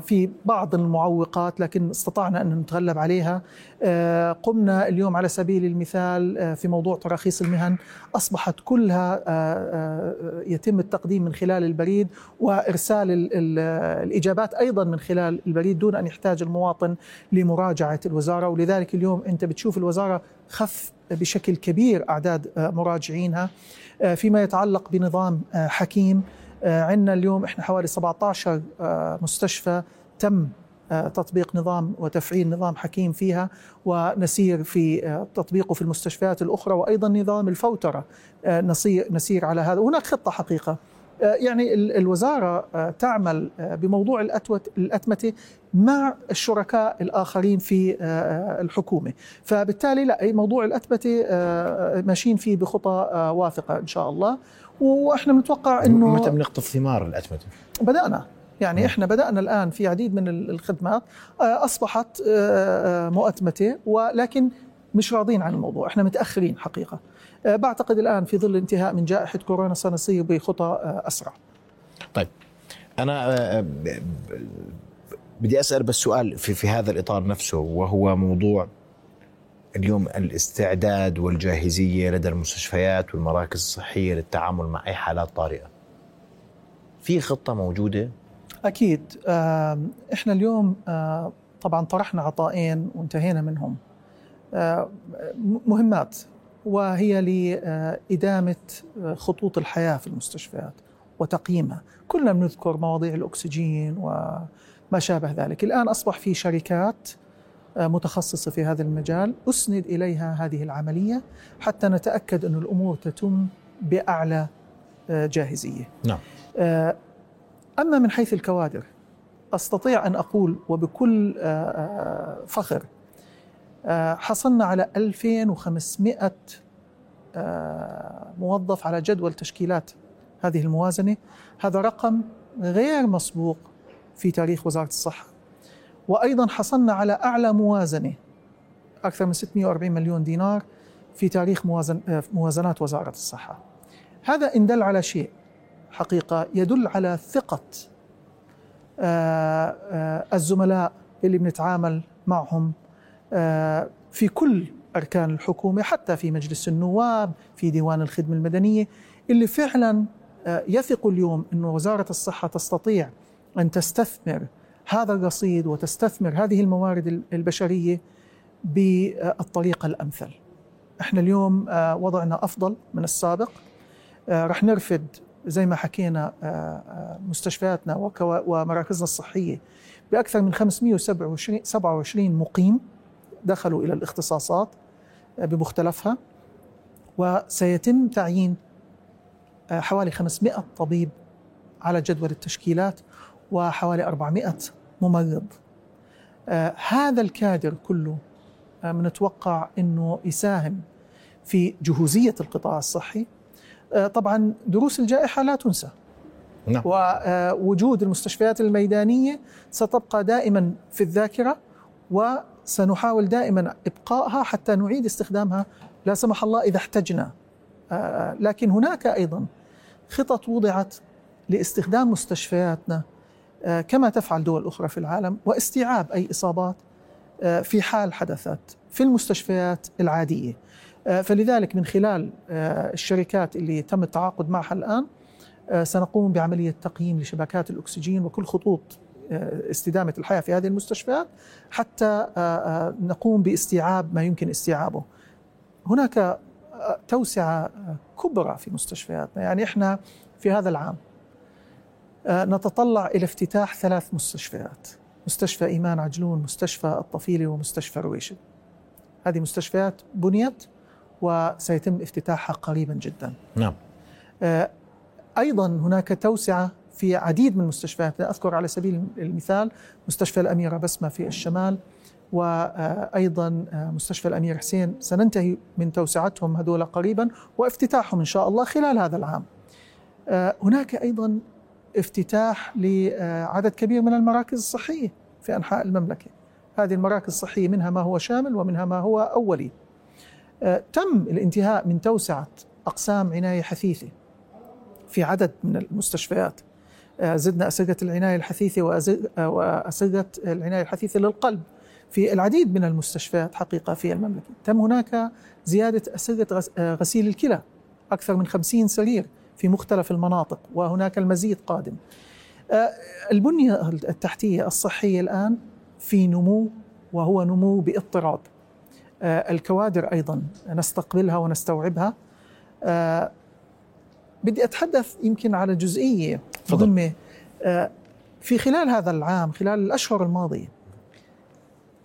في بعض المعوقات لكن استطعنا أن نتغلب عليها. آه، قمنا اليوم على سبيل المثال آه، في موضوع تراخيص المهن. أصبحت كلها يتم التقديم من خلال البريد وإرسال الإجابات أيضا من خلال البريد دون أن يحتاج المواطن لمراجعة الوزارة. ولذلك اليوم أنت بتشوف الوزارة خف بشكل كبير أعداد مراجعينها. فيما يتعلق بنظام حكيم آه، عندنا اليوم إحنا حوالي 17 آه، مستشفى تم آه، تطبيق نظام وتفعيل نظام حكيم فيها ونسير في تطبيقه في المستشفيات الأخرى وأيضا نظام الفوترة نسير نسير على هذا. هناك خطة حقيقة. يعني الوزارة تعمل بموضوع الأتمتة مع الشركاء الآخرين في الحكومة. فبالتالي لا موضوع الأتمتة ماشيين فيه بخطى واثقه إن شاء الله. وإحنا بنتوقع إنه متى بنقطف ثمار الأتمتة؟ بدأنا. يعني إحنا بدأنا الآن في عديد من الخدمات آه، أصبحت آه، آه، مؤتمتة ولكن مش راضين عن الموضوع. إحنا متأخرين حقيقة. بعتقد الآن في ظل انتهاء من جائحة كورونا سنصير بخطى أسرع. طيب. أنا بدي أسأل بس سؤال في في هذا الإطار نفسه وهو موضوع اليوم الاستعداد والجاهزية لدى المستشفيات والمراكز الصحية للتعامل مع أي حالات طارئة. في خطة موجودة؟ أكيد إحنا اليوم طبعا طرحنا عطائين وانتهينا منهم. مهمات وهي لإدامة خطوط الحياة في المستشفيات وتقييمها كلنا بنذكر مواضيع الأكسجين وما شابه ذلك الآن أصبح في شركات متخصصة في هذا المجال. أسند إليها هذه العملية حتى نتأكد أن الأمور تتم بأعلى آه، جاهزية. نعم. آه، أما من حيث الكوادر أستطيع أن أقول وبكل آه، فخر حصلنا على 2500 موظف على جدول تشكيلات هذه الموازنة. هذا رقم غير مسبوق في تاريخ وزارة الصحة. وأيضا حصلنا على أعلى موازنة أكثر من 640 مليون دينار في تاريخ موازن موازنات وزارة الصحة. هذا إن دل على شيء حقيقة يدل على ثقة آه، آه، الزملاء اللي بنتعامل معهم آه، في كل أركان الحكومة حتى في مجلس النواب في ديوان الخدمة المدنية اللي فعلا يثقوا اليوم إنه وزارة الصحة تستطيع أن تستثمر هذا الرصيد وتستثمر هذه الموارد البشرية بالطريقة الأمثل. إحنا اليوم آه، وضعنا أفضل من السابق. آه، رح نرفد زي ما حكينا آه، مستشفياتنا ومراكزنا الصحية بأكثر من 527 مقيم دخلوا إلى الاختصاصات بمختلفها. وسيتم تعيين حوالي 500 طبيب على جدول التشكيلات. وحوالي 400 ممرض. آه هذا الكادر كله آه بنتوقع إنه يساهم في جهوزية القطاع الصحي. آه طبعا دروس الجائحة لا تنسى. نعم. ووجود المستشفيات الميدانية ستبقى دائما في الذاكرة وسنحاول دائما إبقائها حتى نعيد استخدامها. لا سمح الله إذا احتجنا. آه، لكن هناك أيضا خطط وضعت لاستخدام مستشفياتنا آه، كما تفعل دول أخرى في العالم واستيعاب أي إصابات آه، في حال حدثت في المستشفيات العادية. آه، فلذلك من خلال الشركات اللي تم التعاقد معها الآن سنقوم بعملية تقييم لشبكات الأكسجين وكل خطوط استدامة الحياة في هذه المستشفيات حتى نقوم باستيعاب ما يمكن استيعابه. هناك توسعة كبرى في مستشفياتنا. يعني إحنا في هذا العام آه، نتطلع إلى افتتاح ثلاث مستشفيات. مستشفى إيمان عجلون مستشفى الطفيلي ومستشفى رويشد هذه مستشفيات بنيت وسيتم افتتاحها قريبا جدا. نعم. آه، أيضا هناك توسعة في عديد من المستشفيات أذكر على سبيل المثال مستشفى الأميرة بسمة في الشمال وأيضا آه، مستشفى الأمير حسين. سننتهي من توسعتهم هذول قريبا وافتتاحهم إن شاء الله خلال هذا العام. هناك أيضا افتتاح لعدد كبير من المراكز الصحية في أنحاء المملكة. هذه المراكز الصحية منها ما هو شامل ومنها ما هو أولي. آه، تم الانتهاء من توسعة أقسام عناية حثيثة في عدد من المستشفيات. آه، زدنا أسرة العناية الحثيثة وأسرة العناية الحثيثة للقلب في العديد من المستشفيات حقيقة في المملكة. تم هناك زيادة أسرة غسيل الكلى أكثر من 50 سرير في مختلف المناطق وهناك المزيد قادم. آه، البنية التحتية الصحية الآن في نمو وهو نمو باضطراب آه، الكوادر أيضا نستقبلها ونستوعبها. آه، بدي أتحدث يمكن على جزئية مهمة. في خلال هذا العام خلال الأشهر الماضية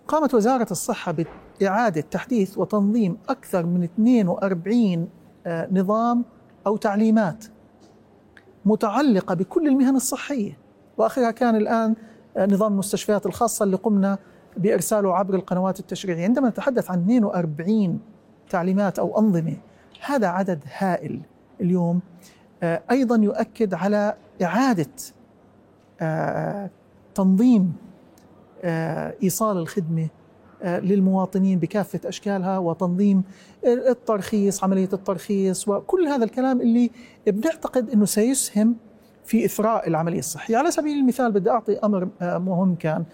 قامت وزارة الصحة بإعادة تحديث وتنظيم أكثر من 42 نظام أو تعليمات متعلقة بكل المهن الصحية. وآخرها كان الآن نظام المستشفيات الخاصة اللي قمنا بإرساله عبر القنوات التشريعية. عندما نتحدث عن 42 تعليمات أو أنظمة هذا عدد هائل اليوم. أيضا يؤكد على إعادة تنظيم إيصال الخدمة آه، للمواطنين بكافة أشكالها وتنظيم الترخيص عملية الترخيص وكل هذا الكلام اللي بنعتقد أنه سيسهم في إثراء العملية الصحية. على سبيل المثال بدي أعطي أمر آه، مهم كان.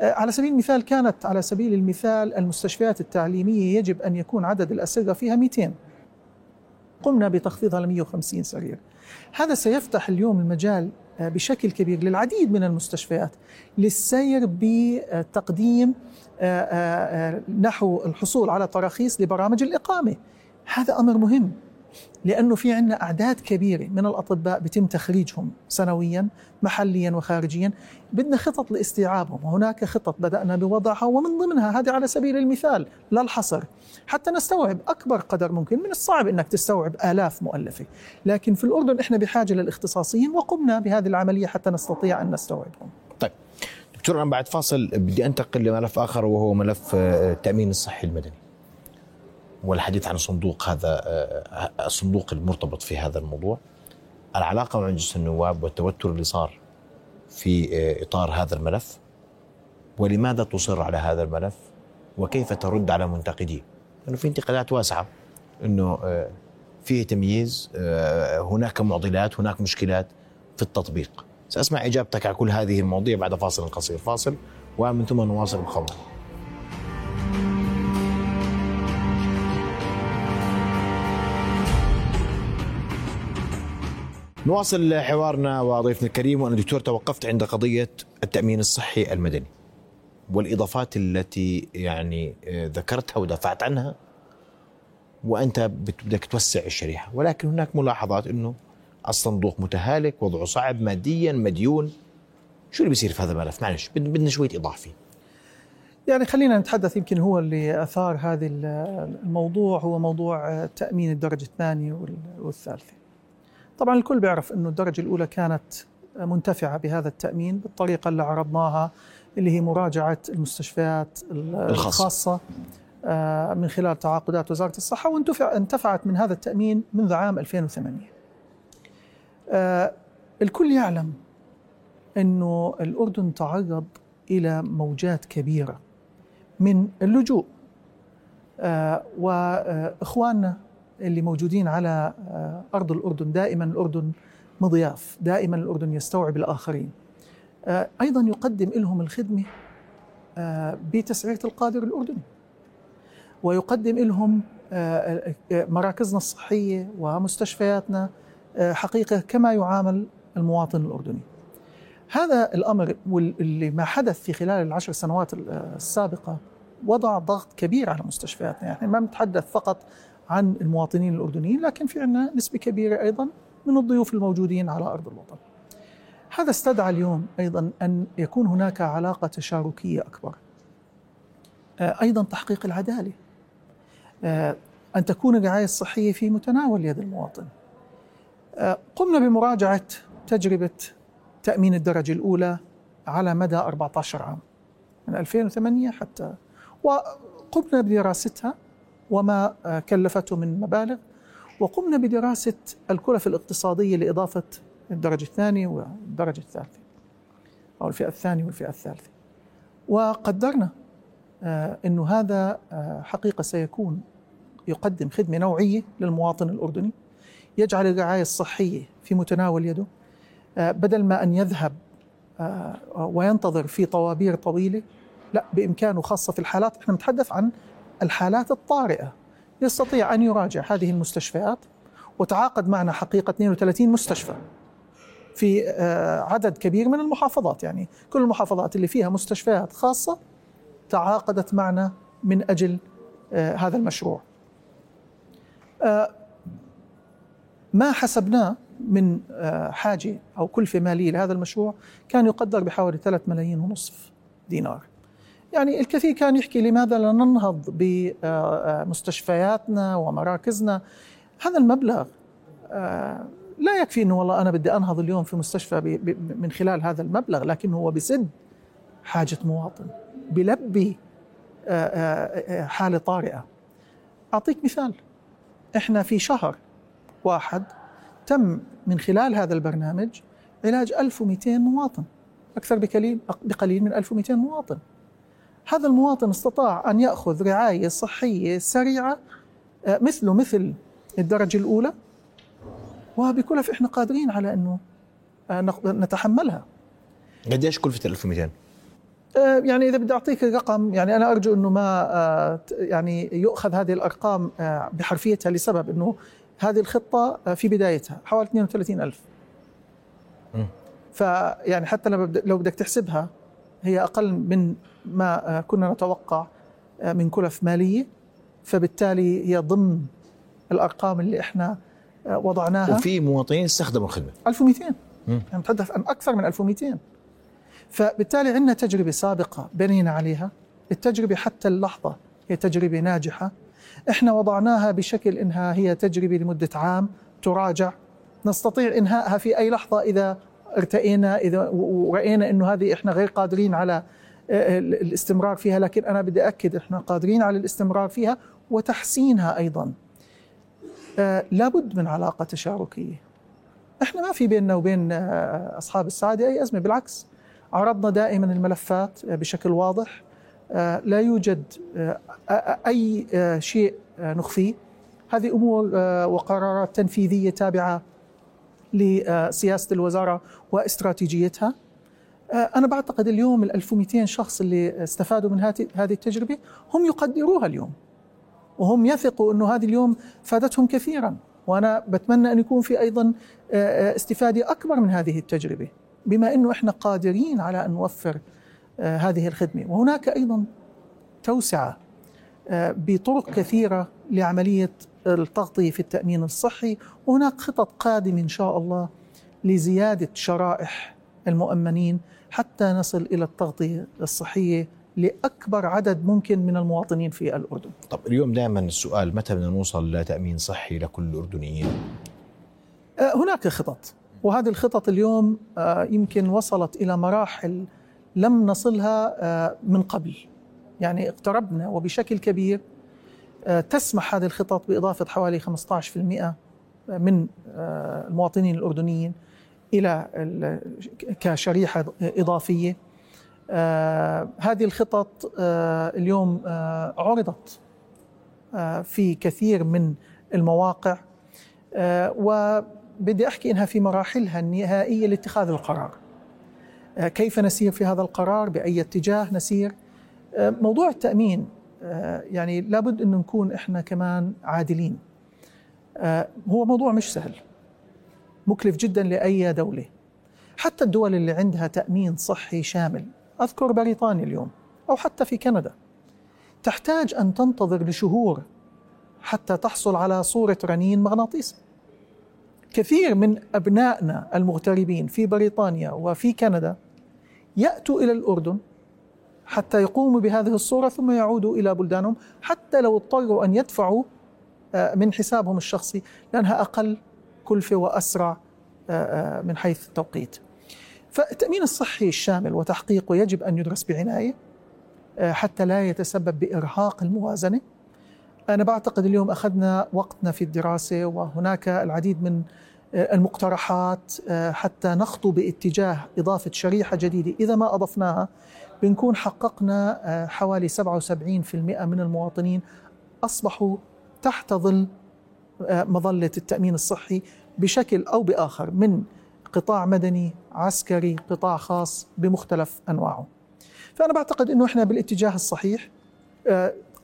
آه، على سبيل المثال كانت على سبيل المثال المستشفيات التعليمية يجب أن يكون عدد الأسرة فيها 200 قمنا بتخفيضها ل 150 سرير. هذا سيفتح اليوم المجال بشكل كبير للعديد من المستشفيات للسير بتقديم آه، آه، آه، نحو الحصول على تراخيص لبرامج الإقامة. هذا أمر مهم. لأنه في عندنا أعداد كبيرة من الأطباء بتم تخريجهم سنويا محليا وخارجيا. بدنا خطط لاستيعابهم. وهناك خطط بدأنا بوضعها ومن ضمنها هذه على سبيل المثال لا الحصر حتى نستوعب أكبر قدر ممكن من الصعب أنك تستوعب آلاف مؤلفة. لكن في الأردن إحنا بحاجة للاختصاصيين وقمنا بهذه العملية حتى نستطيع أن نستوعبهم. طيب. دكتور أنا بعد فاصل بدي أنتقل لملف آخر وهو ملف آه، التأمين الصحي المدني. والحديث عن صندوق هذا آه، الصندوق المرتبط في هذا الموضوع. العلاقة مع مجلس النواب والتوتر اللي صار في آه، إطار هذا الملف. ولماذا تصر على هذا الملف؟ وكيف ترد على منتقديه لأنه في انتقادات واسعة. أنه فيه تمييز هناك معضلات هناك مشكلات في التطبيق. سأسمع إجابتك على كل هذه المواضيع بعد فاصل قصير. فاصل ومن ثم نواصل الخوض نواصل حوارنا وضيفنا الكريم وأنا دكتور توقفت عند قضية التأمين الصحي المدني والإضافات التي يعني آه، ذكرتها ودافعت عنها وأنت بدك توسع الشريحة. ولكن هناك ملاحظات إنه الصندوق متهالك وضعه صعب ماديا مديون. شو اللي بيصير في هذا الملف؟ معلش بدنا شوية ايضاح فيه يعني خلينا نتحدث يمكن هو اللي أثار هذا الموضوع هو موضوع تأمين الدرجة الثانية والثالثة. طبعا الكل بيعرف إنه الدرجة الأولى كانت منتفعة بهذا التأمين بالطريقة اللي عرضناها اللي هي مراجعة المستشفيات الخاصة. آه، من خلال تعاقدات وزارة الصحة وانتفعت من هذا التأمين منذ عام 2008 آه الكل يعلم إنه الأردن تعرض إلى موجات كبيرة من اللجوء. آه وإخواننا اللي موجودين على آه أرض الأردن. دائما الأردن مضياف. دائما الأردن يستوعب الآخرين. آه أيضا يقدم لهم الخدمة آه، بتسعيرة القادر الأردني. ويقدم لهم مراكزنا الصحية ومستشفياتنا حقيقة كما يعامل المواطن الأردني. هذا الأمر واللي ما حدث في خلال العشر سنوات السابقة وضع ضغط كبير على مستشفياتنا، يعني ما نتحدث فقط عن المواطنين الأردنيين لكن في عندنا نسبة كبيرة أيضا من الضيوف الموجودين على أرض الوطن. هذا استدعى اليوم أيضا أن يكون هناك علاقة تشاركية أكبر. آه، أيضا تحقيق العدالة. آه، أن تكون الرعاية الصحية في متناول يد المواطن. قمنا بمراجعة تجربة تأمين الدرجة الأولى على مدى 14 عام من 2008 حتى وقمنا بدراستها وما كلفته من مبالغ. وقمنا بدراسة الكلف الاقتصادية لإضافة الدرجة الثانية والدرجة الثالثة أو الفئة الثانية والفئة الثالثة. وقدرنا آه، أنه هذا آه، حقيقة سيكون يقدم خدمة نوعية للمواطن الأردني يجعل الرعاية الصحية في متناول يده آه، بدل ما أن يذهب وينتظر في طوابير طويلة لا بإمكانه خاصة في الحالات إحنا نتحدث عن الحالات الطارئة يستطيع أن يراجع هذه المستشفيات وتعاقد معنا حقيقة 32 مستشفى في عدد كبير من المحافظات يعني كل المحافظات اللي فيها مستشفيات خاصة تعاقدت معنا من أجل آه، هذا المشروع. آه، ما حسبناه من آه، حاجة أو كلفة مالية لهذا المشروع كان يقدر بحوالي 3 ملايين ونصف دينار. يعني الكثير كان يحكي لماذا لا ننهض بمستشفياتنا ومراكزنا. هذا المبلغ لا يكفي إنه والله أنا بدي أنهض اليوم في مستشفى من خلال هذا المبلغ لكن هو بسد حاجة مواطن بلبي آه، آه، آه، حالة طارئة. أعطيك مثال. إحنا في شهر واحد تم من خلال هذا البرنامج علاج 1200 مواطن. أكثر بقليل بقليل من 1200 مواطن. هذا المواطن استطاع أن يأخذ رعاية صحية سريعة مثله مثل الدرجة الأولى. وبكلف إحنا قادرين على أنه نتحملها. قديش كلفة 1200 آه، يعني إذا بدي أعطيك الرقم يعني أنا أرجو إنه ما آه، يعني يؤخذ هذه الأرقام آه، بحرفيتها لسبب إنه هذه الخطة في بدايتها حوالي 32 ألف. فيعني حتى لو بدك تحسبها هي أقل من ما كنا نتوقع من كلف مالية. فبالتالي هي ضمن الأرقام اللي إحنا وضعناها. وفي مواطنين استخدموا الخدمة. 1200 يعني نتحدث عن أكثر من 1200 فبالتالي عندنا تجربة سابقة بنينا عليها. التجربة حتى اللحظة هي تجربة ناجحة. إحنا وضعناها بشكل إنها هي تجربة لمدة عام تراجع. نستطيع إنهائها في أي لحظة إذا ارتئينا إذا ورأينا إنه هذه إحنا غير قادرين على آه، الاستمرار فيها لكن أنا بدي أكد إحنا قادرين على الاستمرار فيها وتحسينها أيضا. آه، لابد من علاقة تشاركية. إحنا ما في بيننا وبين آه، أصحاب السعادة أي أزمة بالعكس. عرضنا دائما الملفات بشكل واضح. آه، لا يوجد آه، آه، شيء نخفيه هذه أمور وقرارات تنفيذية تابعة لسياسة الوزارة واستراتيجيتها. أنا بعتقد اليوم ال 1200 شخص اللي استفادوا من هذه التجربة هم يقدروها اليوم وهم يثقوا أنه هذه اليوم فادتهم كثيرا وأنا بتمنى أن يكون في أيضا استفادة أكبر من هذه التجربة بما أنه إحنا قادرين على أن نوفر آه، هذه الخدمة. وهناك أيضا توسعة آه، بطرق كثيرة لعملية التغطية في التأمين الصحي وهناك خطط قادمة إن شاء الله لزيادة شرائح المؤمنين حتى نصل إلى التغطية الصحية لأكبر عدد ممكن من المواطنين في الأردن. طب اليوم دائما السؤال متى بدنا نوصل لتأمين صحي لكل الأردنيين؟ آه، هناك خطط وهذه الخطط اليوم آه، يمكن وصلت إلى مراحل لم نصلها آه، من قبل يعني اقتربنا وبشكل كبير تسمح هذه الخطط بإضافة حوالي 15% من المواطنين الأردنيين إلى كشريحة إضافية هذه الخطط اليوم عرضت في كثير من المواقع و بدي أحكي إنها في مراحلها النهائية لاتخاذ القرار. آه، كيف نسير في هذا القرار؟ بأي اتجاه نسير؟ آه، موضوع التأمين آه، يعني لابد أن نكون إحنا كمان عادلين. هو موضوع مش سهل. مكلف جدا لأي دولة. حتى الدول اللي عندها تأمين صحي شامل، أذكر بريطانيا اليوم أو حتى في كندا. تحتاج أن تنتظر لشهور حتى تحصل على صورة رنين مغناطيسي. كثير من أبنائنا المغتربين في بريطانيا وفي كندا يأتوا إلى الأردن حتى يقوموا بهذه الصورة ثم يعودوا إلى بلدانهم حتى لو اضطروا أن يدفعوا آه، من حسابهم الشخصي لأنها أقل كلفة وأسرع آه، آه، من حيث التوقيت. فالتأمين الصحي الشامل وتحقيقه يجب أن يدرس بعناية حتى لا يتسبب بإرهاق الموازنة. أنا بعتقد اليوم أخذنا وقتنا في الدراسة وهناك العديد من المقترحات حتى نخطو باتجاه إضافة شريحة جديدة. إذا ما أضفناها بنكون حققنا حوالي 77% من المواطنين أصبحوا تحت ظل مظلة التأمين الصحي بشكل أو بآخر من قطاع مدني عسكري قطاع خاص بمختلف أنواعه. فأنا بعتقد أنه إحنا بالاتجاه الصحيح.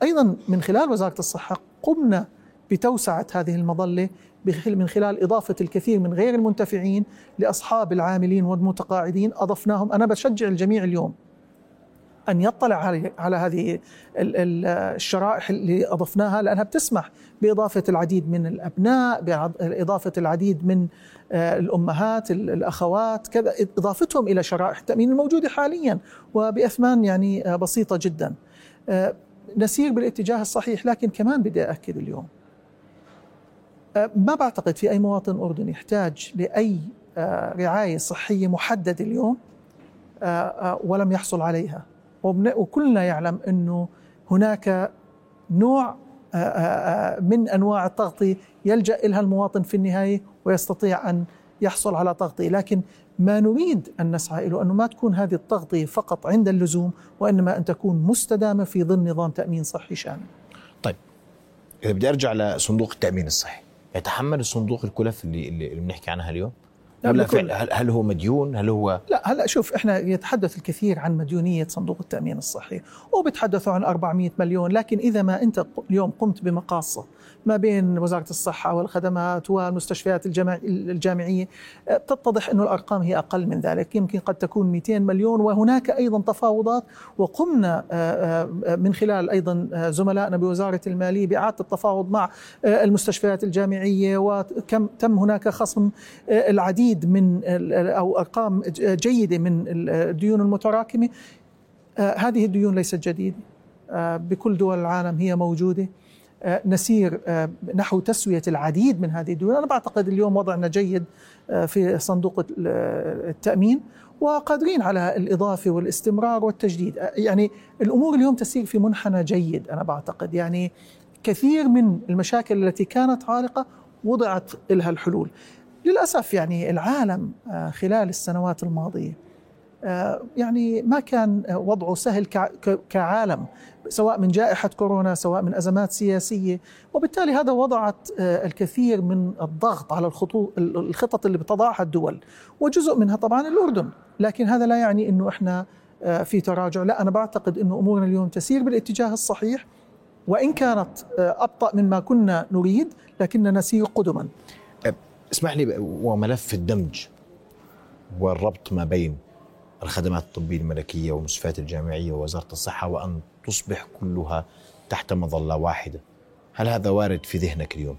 أيضا من خلال وزارة الصحة قمنا بتوسعة هذه المظلة من خلال إضافة الكثير من غير المنتفعين لأصحاب العاملين والمتقاعدين. أضفناهم. أنا بشجع الجميع اليوم أن يطلع على هذه الشرائح اللي أضفناها لأنها بتسمح بإضافة العديد من الأبناء بإضافة العديد من آه، الأمهات الأخوات كذا إضافتهم إلى شرائح التأمين الموجودة حاليا وبأثمان يعني آه، بسيطة جدا. آه، نسير بالاتجاه الصحيح لكن كمان بدي أكد اليوم. ما بعتقد في أي مواطن أردني يحتاج لأي رعاية صحية محددة اليوم ولم يحصل عليها. وكلنا يعلم أنه هناك نوع من أنواع التغطية يلجأ إلها المواطن في النهاية ويستطيع أن يحصل على تغطية لكن ما نريد أن نسعى إليه أنه ما تكون هذه التغطية فقط عند اللزوم وإنما أن تكون مستدامة في ظل نظام تأمين صحي شامل طيب إذا بدي أرجع لصندوق التأمين الصحي يتحمل الصندوق الكلف اللي اللي بنحكي عنها اليوم؟ ولا فعل هل هو مديون؟ هل هو لا هلا شوف إحنا يتحدث الكثير عن مديونية صندوق التأمين الصحي وبتحدثوا عن 400 مليون لكن إذا ما أنت اليوم قمت بمقاصة ما بين وزارة الصحة والخدمات والمستشفيات الجامعية. تتضح إنه الأرقام هي أقل من ذلك. يمكن قد تكون 200 مليون وهناك أيضا تفاوضات. وقمنا آه، آه، من خلال أيضا زملائنا بوزارة المالية بإعادة التفاوض مع آه، المستشفيات الجامعية. وكم تم هناك خصم العديد من أو أرقام جيدة من الديون المتراكمة. هذه الديون ليست جديدة. بكل دول العالم هي موجودة. آه، نسير آه، نحو تسوية العديد من هذه الدول أنا بعتقد اليوم وضعنا جيد آه، في صندوق التأمين وقادرين على الإضافة والاستمرار والتجديد. يعني الأمور اليوم تسير في منحنى جيد أنا بعتقد. يعني كثير من المشاكل التي كانت عالقة وضعت لها الحلول. للأسف يعني العالم خلال السنوات الماضية يعني ما كان وضعه سهل كعالم سواء من جائحة كورونا سواء من أزمات سياسية. وبالتالي هذا وضعت آه، الكثير من الضغط على الخطط اللي بتضعها الدول وجزء منها طبعا الأردن. لكن هذا لا يعني أنه إحنا آه، في تراجع. لا أنا بعتقد أنه أمورنا اليوم تسير بالاتجاه الصحيح وإن كانت آه، أبطأ مما كنا نريد لكننا نسير قدما. اسمح لي وملف الدمج والربط ما بين الخدمات الطبية الملكية والمستشفيات الجامعية ووزارة الصحة وأن تصبح كلها تحت مظلة واحدة هل هذا وارد في ذهنك اليوم؟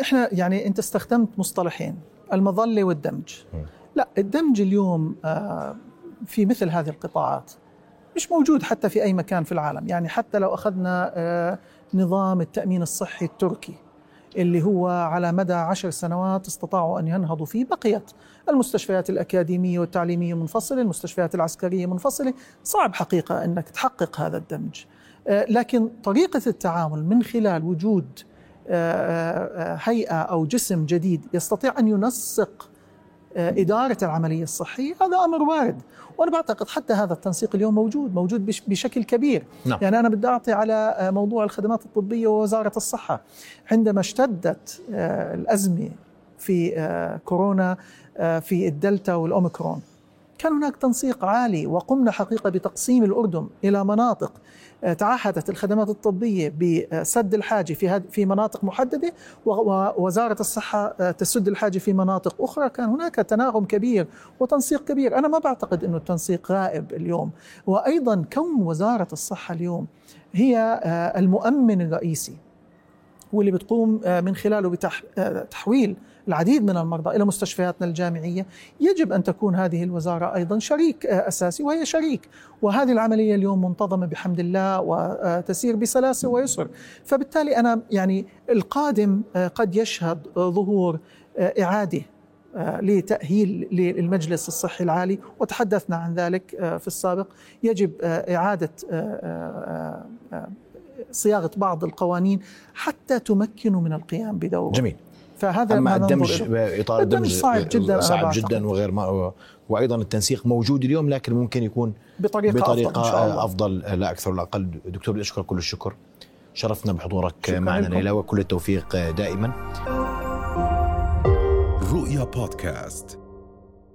إحنا يعني أنت استخدمت مصطلحين المظلة والدمج م. لا الدمج اليوم آه، في مثل هذه القطاعات مش موجود حتى في أي مكان في العالم يعني حتى لو أخذنا آه، نظام التأمين الصحي التركي اللي هو على مدى عشر سنوات استطاعوا أن ينهضوا فيه بقيت المستشفيات الأكاديمية والتعليمية منفصلة المستشفيات العسكرية منفصلة. صعب حقيقة أنك تحقق هذا الدمج. آه، لكن طريقة التعامل من خلال وجود آه، آه، هيئة أو جسم جديد يستطيع أن ينسق إدارة العملية الصحية هذا أمر وارد. وأنا بعتقد حتى هذا التنسيق اليوم موجود موجود بشكل كبير. نعم. يعني أنا بدي أعطي على موضوع الخدمات الطبية ووزارة الصحة. عندما اشتدت الأزمة في آه، كورونا آه، في الدلتا والأوميكرون. كان هناك تنسيق عالي وقمنا حقيقة بتقسيم الأردن إلى مناطق تعهدت الخدمات الطبية بسد الحاجة في في مناطق محددة ووزارة الصحة تسد الحاجة في مناطق أخرى. كان هناك تناغم كبير وتنسيق كبير. أنا ما بعتقد أنه التنسيق غائب اليوم. وأيضا كون وزارة الصحة اليوم هي المؤمن الرئيسي واللي بتقوم من خلاله بتحويل العديد من المرضى إلى مستشفياتنا الجامعية يجب أن تكون هذه الوزارة أيضا شريك أساسي وهي شريك. وهذه العملية اليوم منتظمة بحمد الله وتسير بسلاسة ويسر. فبالتالي أنا يعني القادم قد يشهد ظهور إعادة لتأهيل للمجلس الصحي العالي وتحدثنا عن ذلك في السابق. يجب إعادة صياغة بعض القوانين حتى تمكنوا من القيام بدوره جميل. فهذا أما الدمج. إطار الدمج الدمج صعب جداً صعب. جدا وغير ما وأيضا التنسيق موجود اليوم لكن ممكن يكون بطريقة, بطريقة افضل إن شاء الله أفضل لا أكثر ولا أقل دكتور بدي اشكر كل الشكر شرفنا بحضورك معنا. ليلى وكل التوفيق دائما رؤيا بودكاست